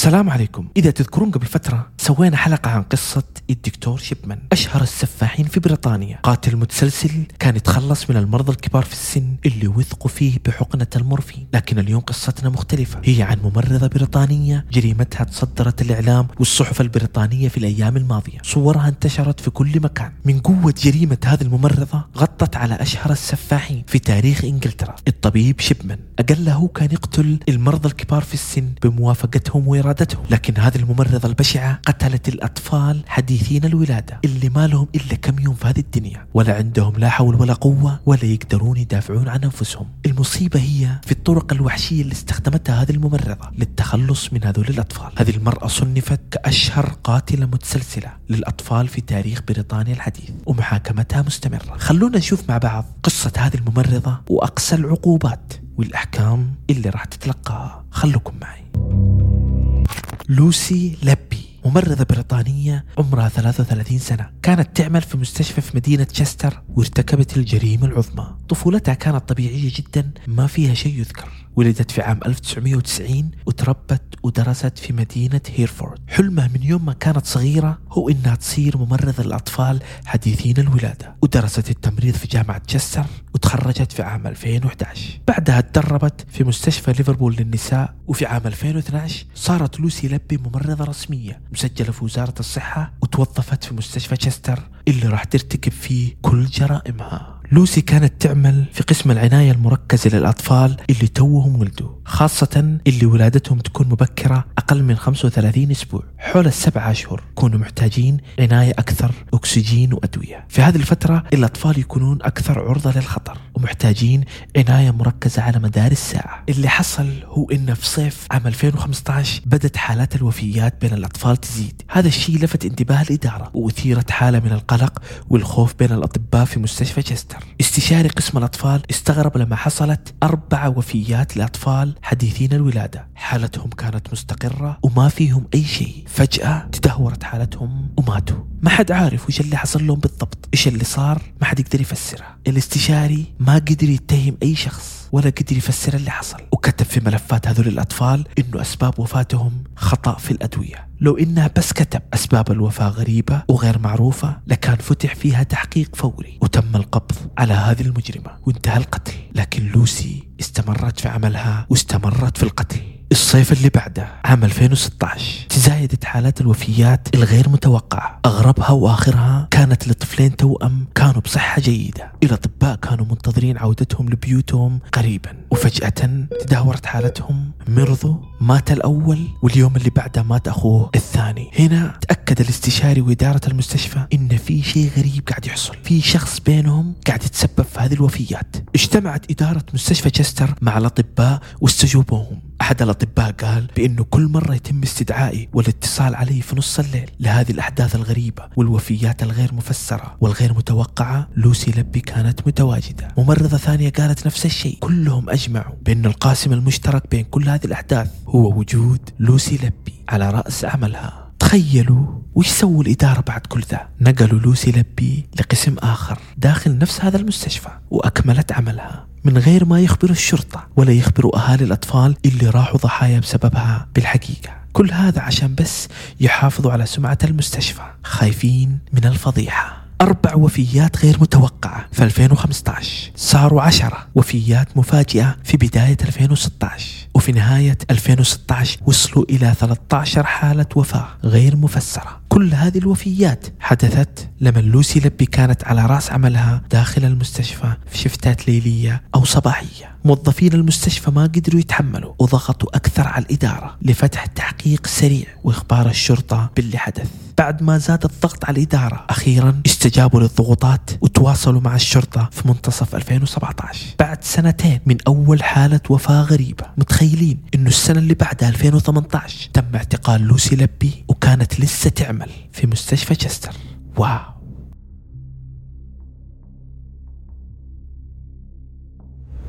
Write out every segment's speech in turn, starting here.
السلام عليكم. إذا تذكرون قبل فترة سوينا حلقة عن قصة الدكتور شيبمان أشهر السفاحين في بريطانيا. قاتل متسلسل كان يتخلص من المرضى الكبار في السن اللي وثقوا فيه بحقنة المورفين. لكن اليوم قصتنا مختلفة. هي عن ممرضة بريطانية جريمتها تصدرت الإعلام والصحف البريطانية في الأيام الماضية. صورها انتشرت في كل مكان. من قوة جريمة هذه الممرضة غطت على أشهر السفاحين في تاريخ إنجلترا. الطبيب شيبمان أقله كان يقتل المرضى الكبار في السن بموافقتهم وإرادتهم. لكن هذه الممرضة البشعة قتلت الأطفال حديثين الولادة اللي ما لهم إلا كم يوم في هذه الدنيا. ولا عندهم لا حول ولا قوة ولا يقدرون يدافعون عن أنفسهم. المصيبة هي في الطرق الوحشية اللي استخدمتها هذه الممرضة للتخلص من هذول الأطفال. هذه المرأة صنفت كأشهر قاتلة متسلسلة للأطفال في تاريخ بريطانيا الحديث ومحاكمتها مستمرة. خلونا نشوف مع بعض قصة هذه الممرضة وأقصى العقوبات والأحكام اللي راح تتلقاها. خلوكم معي. لوسي لبي ممرضة بريطانية عمرها 33 سنة. كانت تعمل في مستشفى في مدينة تشستر وارتكبت الجريمة العظمى. طفولتها كانت طبيعية جدا ما فيها شيء يذكر. ولدت في عام 1990 وتربت ودرست في مدينة هيرفورد. حلمها من يوم ما كانت صغيرة هو إنها تصير ممرضة للأطفال حديثين الولادة. ودرست التمريض في جامعة تشستر وتخرجت في عام 2011 بعدها تدربت في مستشفى ليفربول للنساء وفي عام 2012 صارت لوسي لبي ممرضة رسمية. مسجلة في وزارة الصحة وتوظفت في مستشفى تشستر اللي راح ترتكب فيه كل جرائمها. لوسي كانت تعمل في قسم العناية المركزة للأطفال اللي توهم ولدوا خاصة اللي ولادتهم تكون مبكرة أقل من 35 أسبوع. حول السبعة أشهر يكونوا محتاجين عناية أكثر أكسجين وأدوية. في هذه الفترة الأطفال يكونون أكثر عرضة للخطر ومحتاجين عناية مركزة على مدار الساعة. اللي حصل هو إن في صيف عام 2015 بدت حالات الوفيات بين الأطفال تزيد. هذا الشيء لفت انتباه الإدارة وأثيرت حالة من القلق والخوف بين الأطباء في مستشفى جستر. استشاري قسم الأطفال استغرب لما حصلت أربع وفيات لأطفال حديثين الولادة. حالتهم كانت مستقرة وما فيهم أي شيء. فجأة تدهورت حالتهم وماتوا. ما حد عارف وش اللي حصل لهم بالضبط. إيش اللي صار؟ ما حد يقدر يفسرها. الاستشاري ما قدر يتهم أي شخص ولا قدر يفسر اللي حصل. وكتب في ملفات هذول الأطفال إنه أسباب وفاتهم خطأ في الأدوية. لو إنها بس كتب أسباب الوفاة غريبة وغير معروفة لكان فتح فيها تحقيق فوري. وتم القبض على هذه المجرمة. وانتهى القتل. لكن لوسي استمرت في عملها واستمرت في القتل. الصيف اللي بعده عام 2016 تزايدت حالات الوفيات الغير متوقعة. أغربها وآخرها كانت لطفلين توأم كانوا بصحة جيدة. الأطباء كانوا منتظرين عودتهم لبيوتهم قريبا. وفجأة تدهورت حالتهم. مرضوا مات الأول واليوم اللي بعده مات أخوه الثاني. هنا تأكد الاستشاري وإدارة المستشفى إن في شيء غريب قاعد يحصل. في شخص بينهم قاعد يتسبب في هذه الوفيات. اجتمعت إدارة مستشفى تشستر مع الأطباء واستجوبوهم. أحد الأطباء قال بأنه كل مرة يتم استدعائي والاتصال علي في نص الليل لهذه الأحداث الغريبة والوفيات الغير مفسرة والغير متوقعة لوسي لبي كانت متواجدة. ممرضة ثانية قالت نفس الشيء. كلهم أجمعوا بأن القاسم المشترك بين كل هذه الأحداث هو وجود لوسي لبي على رأس عملها. تخيلوا وش سووا الإدارة بعد كل ذا؟ نقلوا لوسي لبي لقسم آخر داخل نفس هذا المستشفى وأكملت عملها. من غير ما يخبروا الشرطة ولا يخبروا أهالي الأطفال اللي راحوا ضحايا بسببها بالحقيقة. كل هذا عشان بس يحافظوا على سمعة المستشفى. خايفين من الفضيحة. أربع وفيات غير متوقعة في 2015 صاروا عشرة وفيات مفاجئة في بداية 2016 وفي نهاية 2016 وصلوا إلى 13 حالة وفاة غير مفسرة. كل هذه الوفيات حدثت لما لوسي لبي كانت على رأس عملها داخل المستشفى في شفتات ليلية أو صباحية. موظفين المستشفى ما قدروا يتحملوا وضغطوا أكثر على الإدارة لفتح تحقيق سريع وإخبار الشرطة باللي حدث. بعد ما زاد الضغط على الإدارة أخيرا استجابوا للضغوطات وتواصلوا مع الشرطة في منتصف 2017 بعد سنتين من أول حالة وفاة غريبة متخيلين إنه السنة اللي بعدها 2018 تم اعتقال لوسي لبي وكانت لسه تعمل في مستشفى تشستر. واو.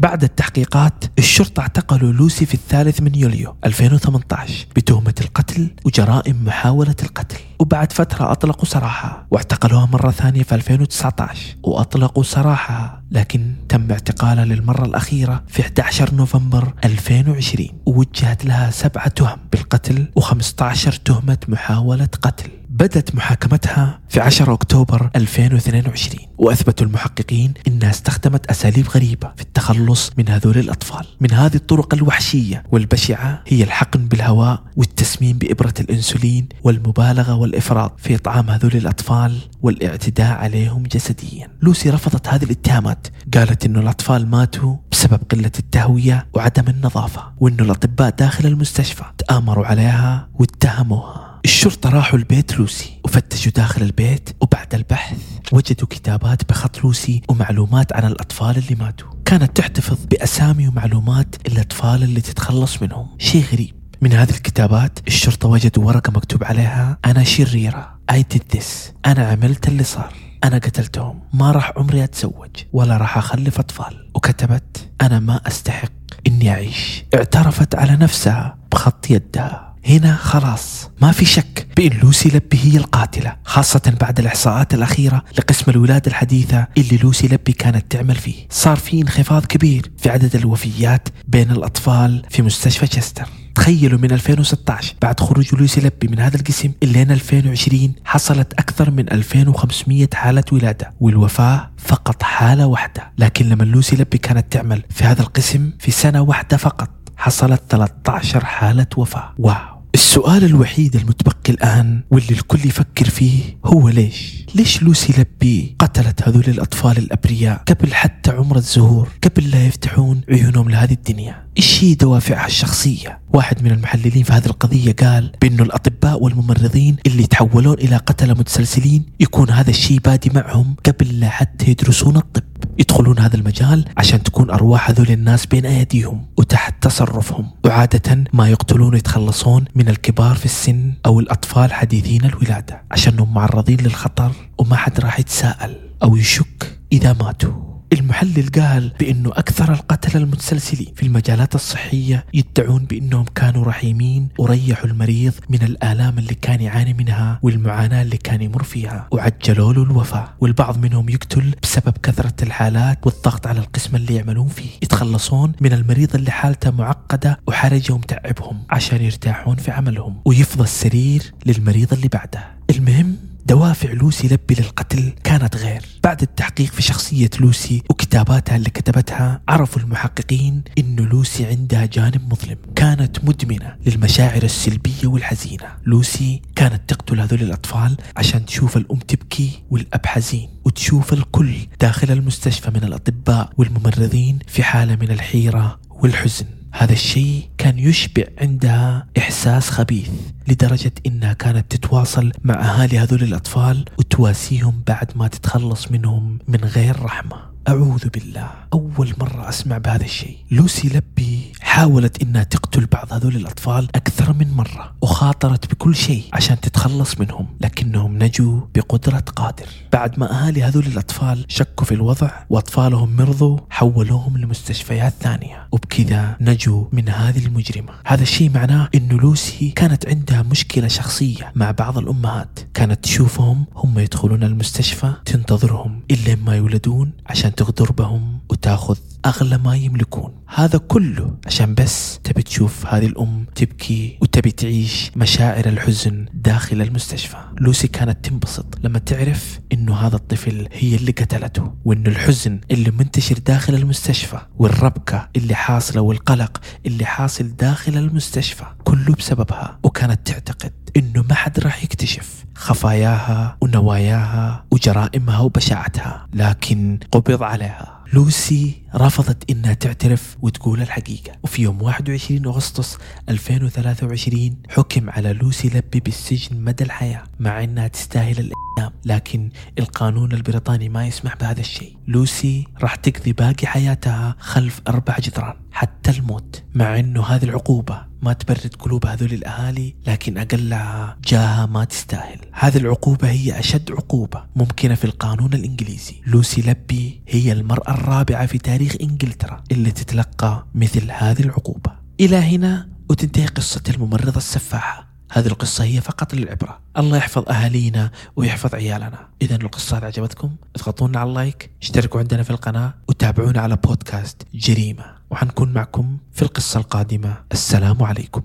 بعد التحقيقات الشرطة اعتقلوا لوسي في الثالث من يوليو 2018 بتهمة القتل وجرائم محاولة القتل. وبعد فترة أطلقوا سراحها واعتقلوها مرة ثانية في 2019 وأطلقوا سراحها لكن تم اعتقالها للمرة الأخيرة في 11 نوفمبر 2020 ووجهت لها سبعة تهم بالقتل و15 تهمة محاولة قتل. بدت محاكمتها في 10 أكتوبر 2022 وأثبتوا المحققين أنها استخدمت أساليب غريبة في التخلص من هذول الأطفال. من هذه الطرق الوحشية والبشعة هي الحقن بالهواء والتسميم بإبرة الأنسولين والمبالغة والإفراط في إطعام هذول الأطفال والاعتداء عليهم جسديا. لوسي رفضت هذه الاتهامات. قالت أنه الأطفال ماتوا بسبب قلة التهوية وعدم النظافة وأنه الأطباء داخل المستشفى تآمروا عليها واتهموها. الشرطة راحوا البيت لوسي وفتشوا داخل البيت وبعد البحث وجدوا كتابات بخط لوسي ومعلومات عن الأطفال اللي ماتوا. كانت تحتفظ بأسامي ومعلومات الأطفال اللي تتخلص منهم. شيء غريب. من هذه الكتابات الشرطة وجدوا ورقة مكتوب عليها أنا شريرة. I did this. أنا عملت اللي صار. أنا قتلتهم. ما راح عمري أتزوج ولا راح أخلف أطفال. وكتبت أنا ما أستحق إني أعيش. اعترفت على نفسها بخط يدها. هنا خلاص ما في شك بأن لوسي لبي هي القاتلة خاصة بعد الإحصاءات الأخيرة لقسم الولادة الحديثة اللي لوسي لبي كانت تعمل فيه. صار في انخفاض كبير في عدد الوفيات بين الأطفال في مستشفى تشستر تخيلوا من 2016 بعد خروج لوسي لبي من هذا القسم إلين 2020 حصلت أكثر من 2500 حالة ولادة والوفاة فقط حالة واحدة. لكن لما لوسي لبي كانت تعمل في هذا القسم في سنة واحدة فقط حصلت 13 حالة وفاة. واو! السؤال الوحيد المتبقي الآن واللي الكل يفكر فيه هو ليش؟ ليش لوسي لبي قتلت هذول الأطفال الأبرياء قبل حتى عمر الزهور قبل لا يفتحون عيونهم لهذه الدنيا؟ إيش هي دوافعها الشخصية؟ واحد من المحللين في هذه القضية قال بأنه الأطباء والممرضين اللي يتحولون إلى قتلة متسلسلين يكون هذا الشيء بادي معهم قبل لا حتى يدرسون الطب يدخلون هذا المجال عشان تكون أرواح هذول الناس بين أيديهم وتحت تصرفهم. وعادة ما يقتلون ويتخلصون من الكبار في السن أو الأطفال حديثين الولادة عشانهم معرضين للخطر وما حد راح يتساءل أو يشك إذا ماتوا. المحلل قال بأنه أكثر القتلة المتسلسلين في المجالات الصحية يدعون بأنهم كانوا رحيمين وريحوا المريض من الآلام اللي كان يعاني منها والمعاناة اللي كان يمر فيها. وعجلوا له الوفاة والبعض منهم يقتل بسبب كثرة الحالات والضغط على القسم اللي يعملون فيه. يتخلصون من المريض اللي حالته معقدة وحرجة ومتعبهم عشان يرتاحون في عملهم. ويفضى السرير للمريض اللي بعده. المهم دوافع لوسي لبي للقتل كانت غير. بعد التحقيق في شخصية لوسي وكتاباتها اللي كتبتها عرفوا المحققين أن لوسي عندها جانب مظلم. كانت مدمنة للمشاعر السلبية والحزينة. لوسي كانت تقتل هذول الأطفال عشان تشوف الأم تبكي والأب حزين وتشوف الكل داخل المستشفى من الأطباء والممرضين في حالة من الحيرة والحزن. هذا الشيء كان يشبع عندها إحساس خبيث لدرجة إنها كانت تتواصل مع أهالي هذول الأطفال وتواسيهم بعد ما تتخلص منهم من غير رحمة. أعوذ بالله. أول مرة أسمع بهذا الشيء. لوسي لبي حاولت إنها تقتل بعض هذول الأطفال أكثر من مرة وخاطرت بكل شيء عشان تتخلص منهم لكنهم نجوا بقدرة قادر. بعد ما أهالي هذول الأطفال شكوا في الوضع وأطفالهم مرضوا حولوهم لمستشفيات ثانية وبكذا نجوا من هذه المجرمة. هذا الشيء معناه إنه لوسي كانت عندها مشكلة شخصية مع بعض الأمهات. كانت تشوفهم هم يدخلون المستشفى تنتظرهم إلا ما يولدون عشان تغدر بهم. وتاخذ أغلى ما يملكون. هذا كله عشان بس تبي تشوف هذه الأم تبكي وتبي تعيش مشاعر الحزن داخل المستشفى. لوسي كانت تنبسط لما تعرف إنه هذا الطفل هي اللي قتلته وإنه الحزن اللي منتشر داخل المستشفى والربكة اللي حاصلة والقلق اللي حاصل داخل المستشفى كله بسببها. وكانت تعتقد إنه ما حد راح يكتشف خفاياها ونواياها وجرائمها وبشاعتها لكن قبض عليها. لوسي رفضت إنها تعترف وتقول الحقيقة. وفي يوم 21 أغسطس 2023 حكم على لوسي لبي بالسجن مدى الحياة مع إنها تستاهل الإعدام لكن القانون البريطاني ما يسمح بهذا الشيء. لوسي راح تقضي باقي حياتها خلف أربع جدران. حتى الموت مع إنه هذه العقوبة ما تبرد قلوب هذول الأهالي لكن أقلها جاها ما تستاهل. هذه العقوبة هي أشد عقوبة ممكنة في القانون الإنجليزي. لوسي لبي هي المرأة الرابعة في تاريخ إنجلترا اللي تتلقى مثل هذه العقوبة. إلى هنا وتنتهي قصة الممرضة السفاحة. هذه القصة هي فقط للعبرة. الله يحفظ أهالينا ويحفظ عيالنا. إذا القصة عجبتكم؟ اضغطونا على اللايك اشتركوا عندنا في القناة وتابعونا على بودكاست جريمة. وحنكون معكم في القصة القادمة. السلام عليكم.